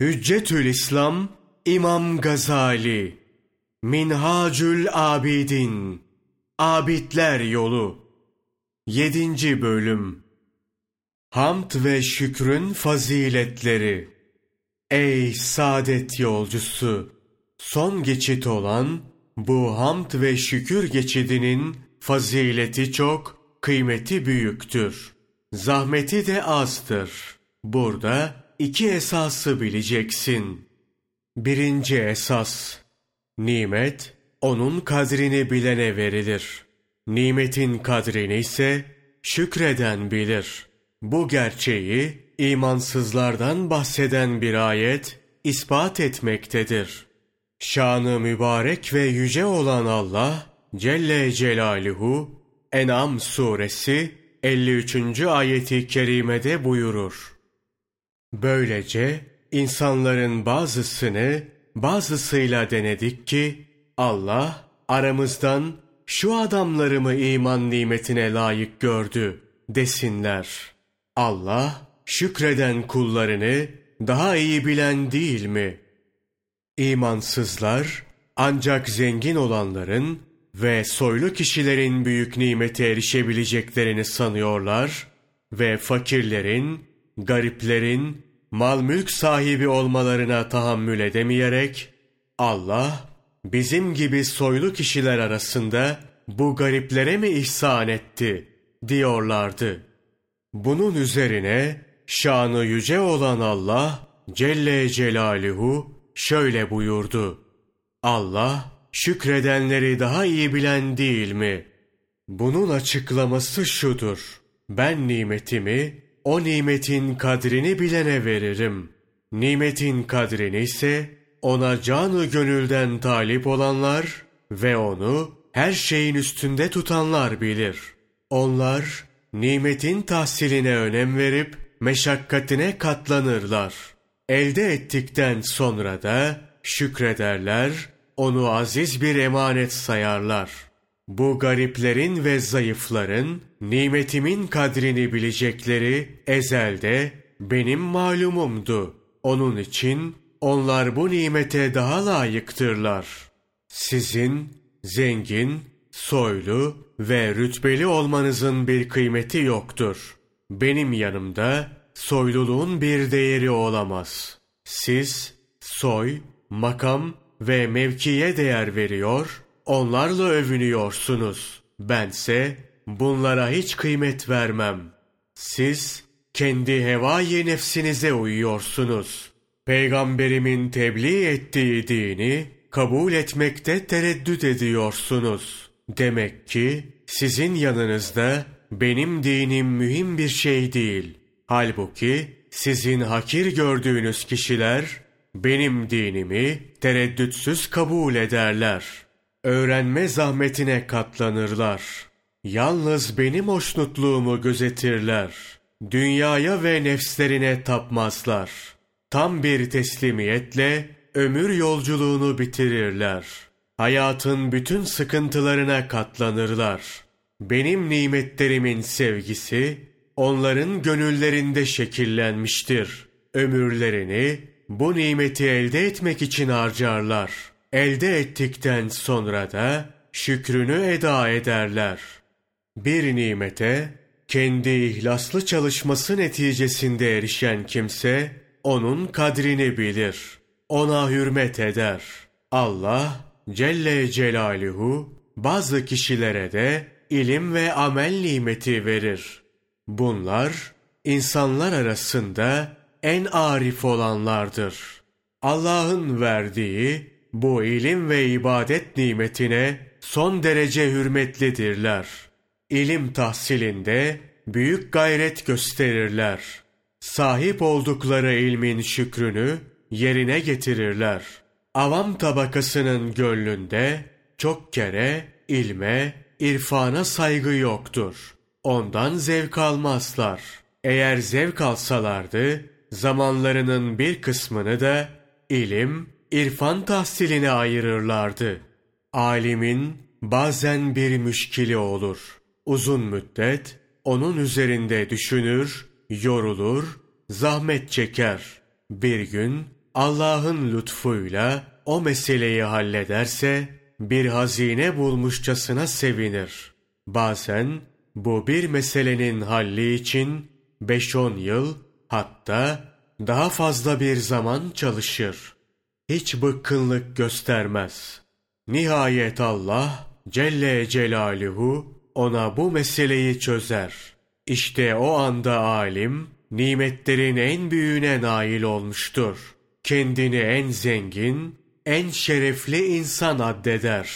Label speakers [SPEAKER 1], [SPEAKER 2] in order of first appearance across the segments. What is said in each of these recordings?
[SPEAKER 1] Hüccetül İslam İmam Gazali Minhacül Abidin Abidler Yolu 7. Bölüm Hamd ve şükrün faziletleri Ey saadet yolcusu! Son geçit olan bu hamd ve şükür geçidinin fazileti çok, kıymeti büyüktür. Zahmeti de azdır. Burada iki esası bileceksin. Birinci esas, nimet onun kadrini bilene verilir. Nimetin kadrini ise şükreden bilir. Bu gerçeği imansızlardan bahseden bir ayet ispat etmektedir. Şanı mübarek ve yüce olan Allah Celle Celaluhu En'am suresi 53. ayeti kerimede buyurur. Böylece insanların bazısını bazısıyla denedik ki Allah aramızdan şu adamları mı iman nimetine layık gördü desinler. Allah şükreden kullarını daha iyi bilen değil mi? İmansızlar ancak zengin olanların ve soylu kişilerin büyük nimete erişebileceklerini sanıyorlar ve fakirlerin gariplerin mal mülk sahibi olmalarına tahammül edemeyerek Allah bizim gibi soylu kişiler arasında bu gariplere mi ihsan etti diyorlardı. Bunun üzerine şanı yüce olan Allah Celle Celaluhu şöyle buyurdu. Allah şükredenleri daha iyi bilen değil mi? Bunun açıklaması şudur. Ben nimetimi o nimetin kadrini bilene veririm. Nimetin kadrini ise ona canı gönülden talip olanlar ve onu her şeyin üstünde tutanlar bilir. Onlar nimetin tahsiline önem verip meşakkatine katlanırlar. Elde ettikten sonra da şükrederler, onu aziz bir emanet sayarlar.'' Bu gariplerin ve zayıfların nimetimin kadrini bilecekleri ezelde benim malumumdu. Onun için onlar bu nimete daha layıktırlar. Sizin zengin, soylu ve rütbeli olmanızın bir kıymeti yoktur. Benim yanımda soyluluğun bir değeri olamaz. Siz soy, makam ve mevkiye değer veriyor, Onlarla övünüyorsunuz. Bense bunlara hiç kıymet vermem. Siz kendi hevai nefsinize uyuyorsunuz. Peygamberimin tebliğ ettiği dini kabul etmekte tereddüt ediyorsunuz. Demek ki sizin yanınızda benim dinim mühim bir şey değil. Halbuki sizin hakir gördüğünüz kişiler benim dinimi tereddütsüz kabul ederler.'' Öğrenme zahmetine katlanırlar. Yalnız benim hoşnutluğumu gözetirler. Dünyaya ve nefslerine tapmazlar. Tam bir teslimiyetle ömür yolculuğunu bitirirler. Hayatın bütün sıkıntılarına katlanırlar. Benim nimetlerimin sevgisi onların gönüllerinde şekillenmiştir. Ömürlerini bu nimeti elde etmek için harcarlar.'' Elde ettikten sonra da şükrünü eda ederler. Bir nimete kendi ihlaslı çalışması neticesinde erişen kimse onun kadrini bilir. Ona hürmet eder. Allah Celle Celaluhu bazı kişilere de ilim ve amel nimeti verir. Bunlar insanlar arasında en arif olanlardır. Allah'ın verdiği bu ilim ve ibadet nimetine son derece hürmetlidirler. İlim tahsilinde büyük gayret gösterirler. Sahip oldukları ilmin şükrünü yerine getirirler. Avam tabakasının gönlünde çok kere ilme, irfana saygı yoktur. Ondan zevk almazlar. Eğer zevk alsalardı, zamanlarının bir kısmını da ilim, irfan tahsiline ayırırlardı. Alimin bazen bir müşkili olur. Uzun müddet onun üzerinde düşünür, yorulur, zahmet çeker. Bir gün Allah'ın lütfuyla o meseleyi hallederse bir hazine bulmuşçasına sevinir. Bazen bu bir meselenin halli için 5-10 yıl hatta daha fazla bir zaman çalışır. Hiç bıkkınlık göstermez. Nihayet Allah Celle Celaluhu ona bu meseleyi çözer. İşte o anda alim nimetlerin en büyüğüne nail olmuştur. Kendini en zengin, en şerefli insan addeder.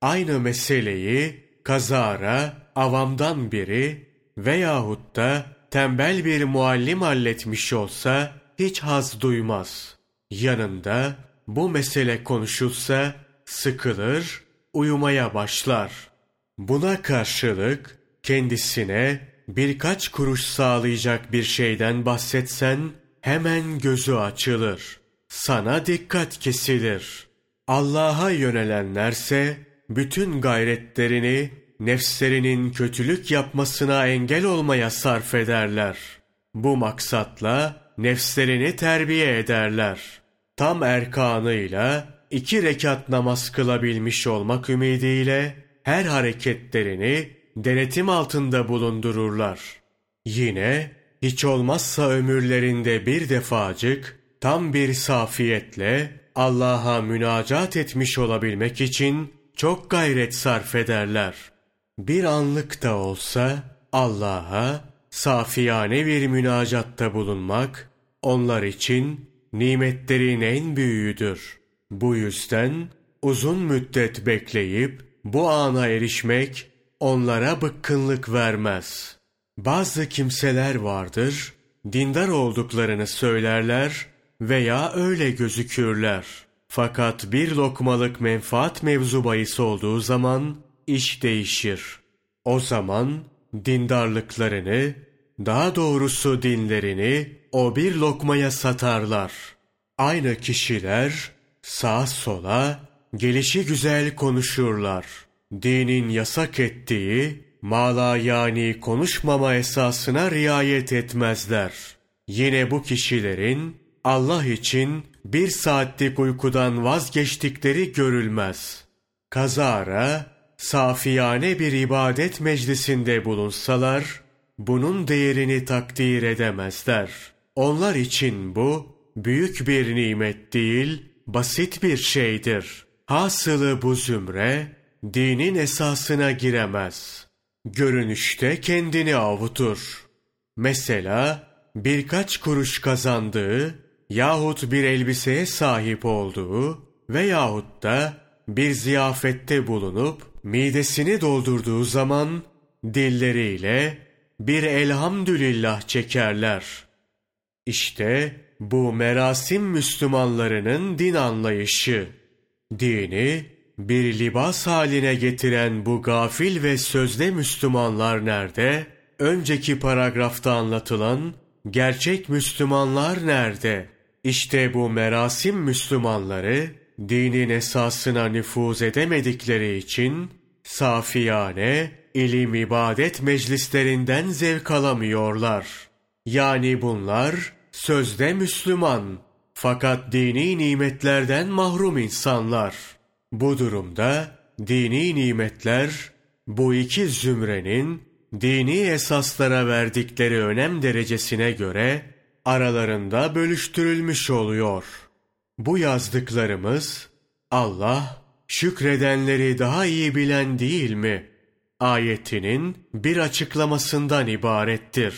[SPEAKER 1] Aynı meseleyi kazara, avamdan biri veyahut da tembel bir muallim halletmiş olsa hiç haz duymaz. Yanında bu mesele konuşulsa sıkılır, uyumaya başlar. Buna karşılık kendisine birkaç kuruş sağlayacak bir şeyden bahsetsen hemen gözü açılır. Sana dikkat kesilir. Allah'a yönelenlerse bütün gayretlerini nefslerinin kötülük yapmasına engel olmaya sarf ederler. Bu maksatla nefslerini terbiye ederler. Tam erkanıyla iki rekat namaz kılabilmiş olmak ümidiyle her hareketlerini denetim altında bulundururlar. Yine hiç olmazsa ömürlerinde bir defacık tam bir safiyetle Allah'a münacat etmiş olabilmek için çok gayret sarf ederler. Bir anlık da olsa Allah'a safiyane bir münacatta bulunmak onlar için nimetlerin en büyüğüdür. Bu yüzden uzun müddet bekleyip bu ana erişmek onlara bıkkınlık vermez. Bazı kimseler vardır, dindar olduklarını söylerler veya öyle gözükürler. Fakat bir lokmalık menfaat mevzu bahis olduğu zaman iş değişir. O zaman dindarlıklarını, daha doğrusu dinlerini o bir lokmaya satarlar. Aynı kişiler sağa sola gelişi güzel konuşurlar. Dinin yasak ettiği mala yani konuşmama esasına riayet etmezler. Yine bu kişilerin Allah için bir saatlik uykudan vazgeçtikleri görülmez. Kazara, safiyane bir ibadet meclisinde bulunsalar, bunun değerini takdir edemezler. Onlar için bu, büyük bir nimet değil, basit bir şeydir. Hasılı bu zümre, dinin esasına giremez. Görünüşte kendini avutur. Mesela birkaç kuruş kazandığı yahut bir elbiseye sahip olduğu veyahut da bir ziyafette bulunup midesini doldurduğu zaman dilleriyle bir elhamdülillah çekerler. İşte bu merasim Müslümanlarının din anlayışı. Dini bir libas haline getiren bu gafil ve sözde Müslümanlar nerede? Önceki paragrafta anlatılan gerçek Müslümanlar nerede? İşte bu merasim Müslümanları dinin esasına nüfuz edemedikleri için safiyane ilim ibadet meclislerinden zevk alamıyorlar. Yani bunlar sözde Müslüman fakat dini nimetlerden mahrum insanlar. Bu durumda dini nimetler bu iki zümrenin dini esaslara verdikleri önem derecesine göre aralarında bölüştürülmüş oluyor. Bu yazdıklarımız Allah şükredenleri daha iyi bilen değil mi? Ayetinin bir açıklamasından ibarettir.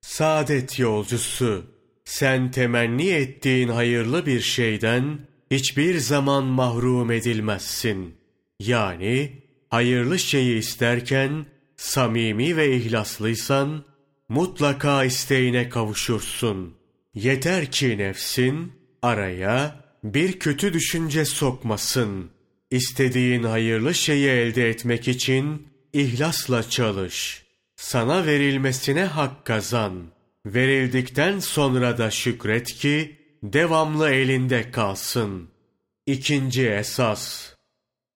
[SPEAKER 1] Saadet yolcusu, sen temenni ettiğin hayırlı bir şeyden hiçbir zaman mahrum edilmezsin. Yani hayırlı şeyi isterken samimi ve ihlaslıysan mutlaka isteğine kavuşursun. Yeter ki nefsin araya bir kötü düşünce sokmasın. İstediğin hayırlı şeyi elde etmek için ihlasla çalış. Sana verilmesine hak kazan. Verildikten sonra da şükret ki devamlı elinde kalsın. İkinci esas.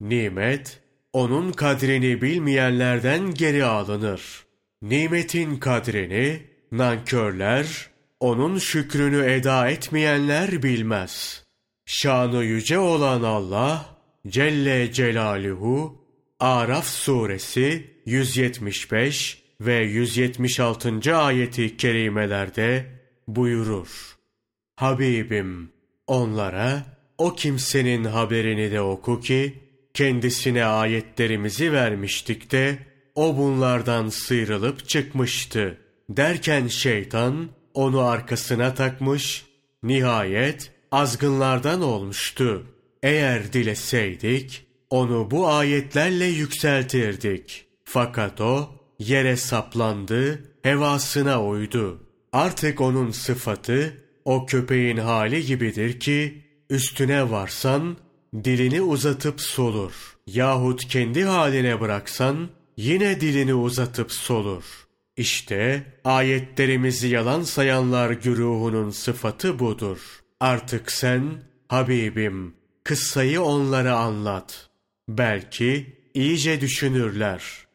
[SPEAKER 1] Nimet, onun kadrini bilmeyenlerden geri alınır. Nimetin kadrini nankörler, onun şükrünü eda etmeyenler bilmez. Şanı yüce olan Allah Celle Celaluhu Araf suresi 175 ve 176. ayeti kerimelerde buyurur. Habibim onlara o kimsenin haberini de oku ki kendisine ayetlerimizi vermiştik de o bunlardan sıyrılıp çıkmıştı. Derken şeytan onu arkasına takmış, nihayet azgınlardan olmuştu. Eğer dileseydik, onu bu ayetlerle yükseltirdik. Fakat o, yere saplandı, hevasına uydu. Artık onun sıfatı, o köpeğin hali gibidir ki, üstüne varsan, dilini uzatıp solur. Yahut kendi haline bıraksan, yine dilini uzatıp solur. İşte ayetlerimizi yalan sayanlar güruhunun sıfatı budur. Artık sen, Habibim, kıssayı onlara anlat. Belki iyice düşünürler.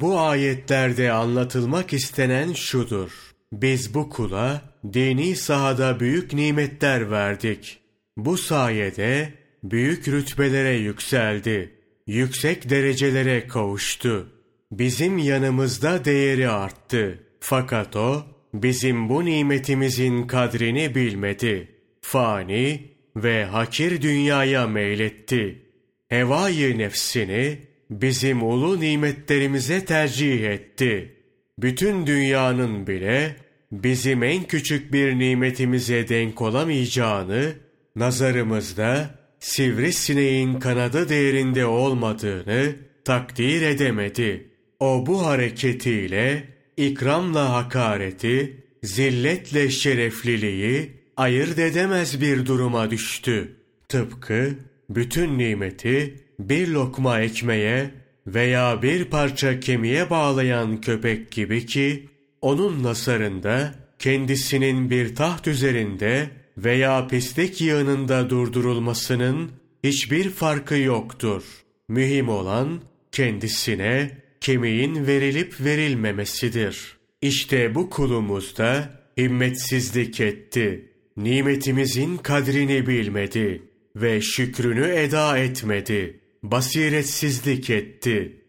[SPEAKER 1] Bu ayetlerde anlatılmak istenen şudur. Biz bu kula dini sahada büyük nimetler verdik. Bu sayede büyük rütbelere yükseldi. Yüksek derecelere kavuştu. Bizim yanımızda değeri arttı. Fakat o bizim bu nimetimizin kadrini bilmedi. Fani ve hakir dünyaya meyletti. Hevayı nefsini bizim ulu nimetlerimize tercih etti. Bütün dünyanın bile bizim en küçük bir nimetimize denk olamayacağını, nazarımızda sivrisineğin kanadı değerinde olmadığını takdir edemedi. O bu hareketiyle ikramla hakareti, zilletle şerefliliği ayırt edemez bir duruma düştü. Tıpkı bütün nimeti bir lokma ekmeğe veya bir parça kemiğe bağlayan köpek gibi ki, onun nasarında kendisinin bir taht üzerinde veya pislik yığınında durdurulmasının hiçbir farkı yoktur. Mühim olan kendisine kemiğin verilip verilmemesidir. İşte bu kulumuz da himmetsizlik etti. Nimetimizin kadrini bilmedi ve şükrünü eda etmedi. Basiretsizlik etti.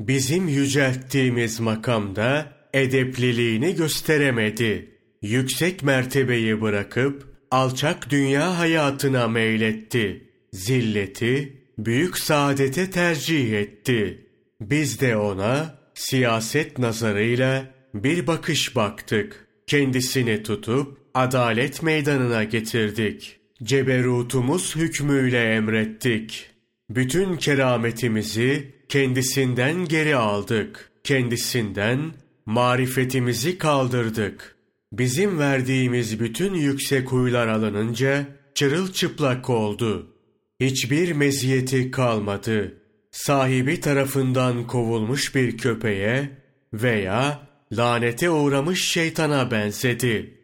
[SPEAKER 1] Bizim yücelttiğimiz makamda edepliliğini gösteremedi. Yüksek mertebeyi bırakıp alçak dünya hayatına meyletti. Zilleti büyük saadete tercih etti. Biz de ona siyaset nazarıyla bir bakış baktık. Kendisini tutup adalet meydanına getirdik. Ceberutumuz hükmüyle emrettik. Bütün kerametimizi kendisinden geri aldık. Kendisinden marifetimizi kaldırdık. Bizim verdiğimiz bütün yüksek huylar alınınca çırılçıplak oldu. Hiçbir meziyeti kalmadı. Sahibi tarafından kovulmuş bir köpeğe veya lanete uğramış şeytana benzedi.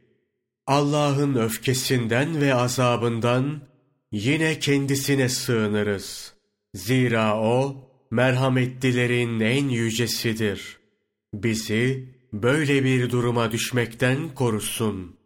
[SPEAKER 1] Allah'ın öfkesinden ve azabından yine kendisine sığınırız. Zira o merhametlilerin en yücesidir. Bizi böyle bir duruma düşmekten korusun.''